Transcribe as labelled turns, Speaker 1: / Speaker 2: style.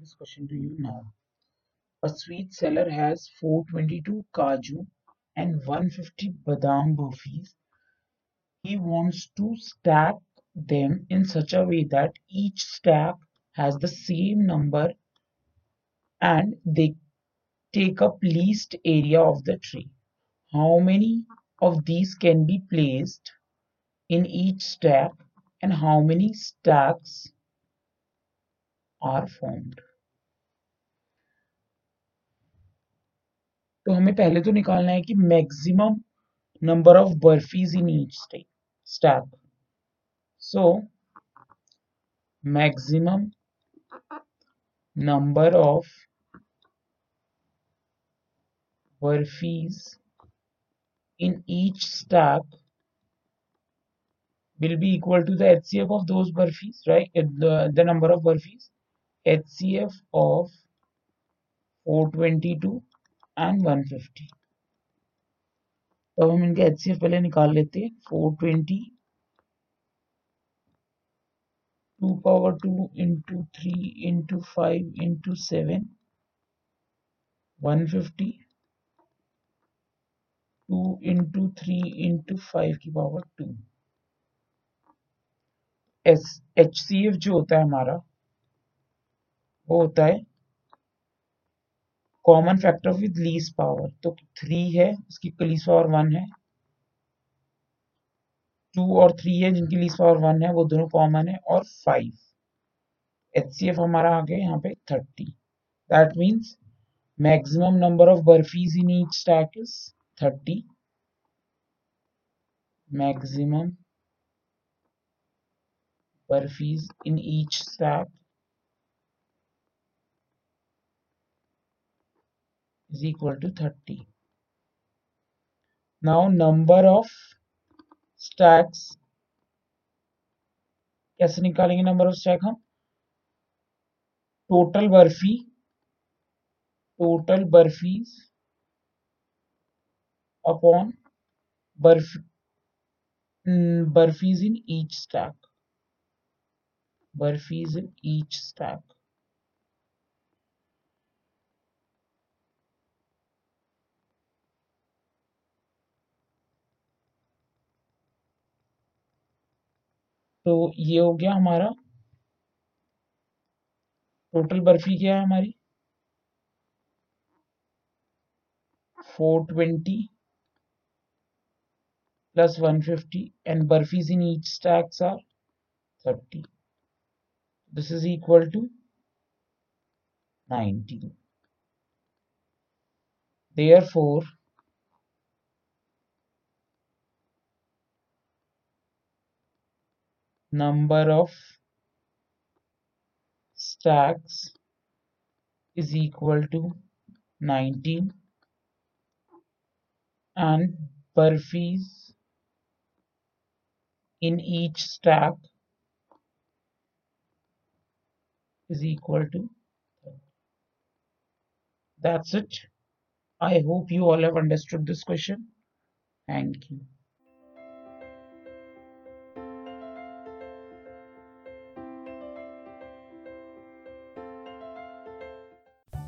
Speaker 1: this question to you now. A sweet seller has 422 kaju and 150 badam burfis. He wants to stack them in such a way that each stack has the same number and they take up least area of the tree. How many of these can be placed in each stack and how many stacks are formed तो हमें पहले तो निकालना है कि maximum number of burpees in each state step so maximum number of burpees in each step will be equal to the hcf of those burfis right? The, the number of burfis HCF of 422 and 150. तो हम इनके HCF पहले निकाल लेते हैं four twenty two power two into three into five into seven one fifty two into three into five की power two S H C F जो होता है हमारा वो होता है common factor with least power तो थ्री है, उसकी लीज पावर वन है। टू और थ्री है, जिनकी लीज पावर वन है, वो दोनों कॉमन है। और फाइव एच सी एफ़ हमारा आ गया यहाँ पे thirty that means maximum number of burpees in each stack is 30 maximum burpees in each stack is equal to 30 now number of stacks कैसे निकालेंगे नंबर ऑफ़ स्टैक हम total burpee total burpees upon burf burfies in each stack burfies in each stack तो ये हो गया हमारा। Total barfi क्या है हमारी? 420 plus 150 and burpees in each stacks are 30 this is equal to ninety therefore number of stacks is equal to 19 and burfies in each stack is equal to that's it. I hope you all have understood this question. Thank you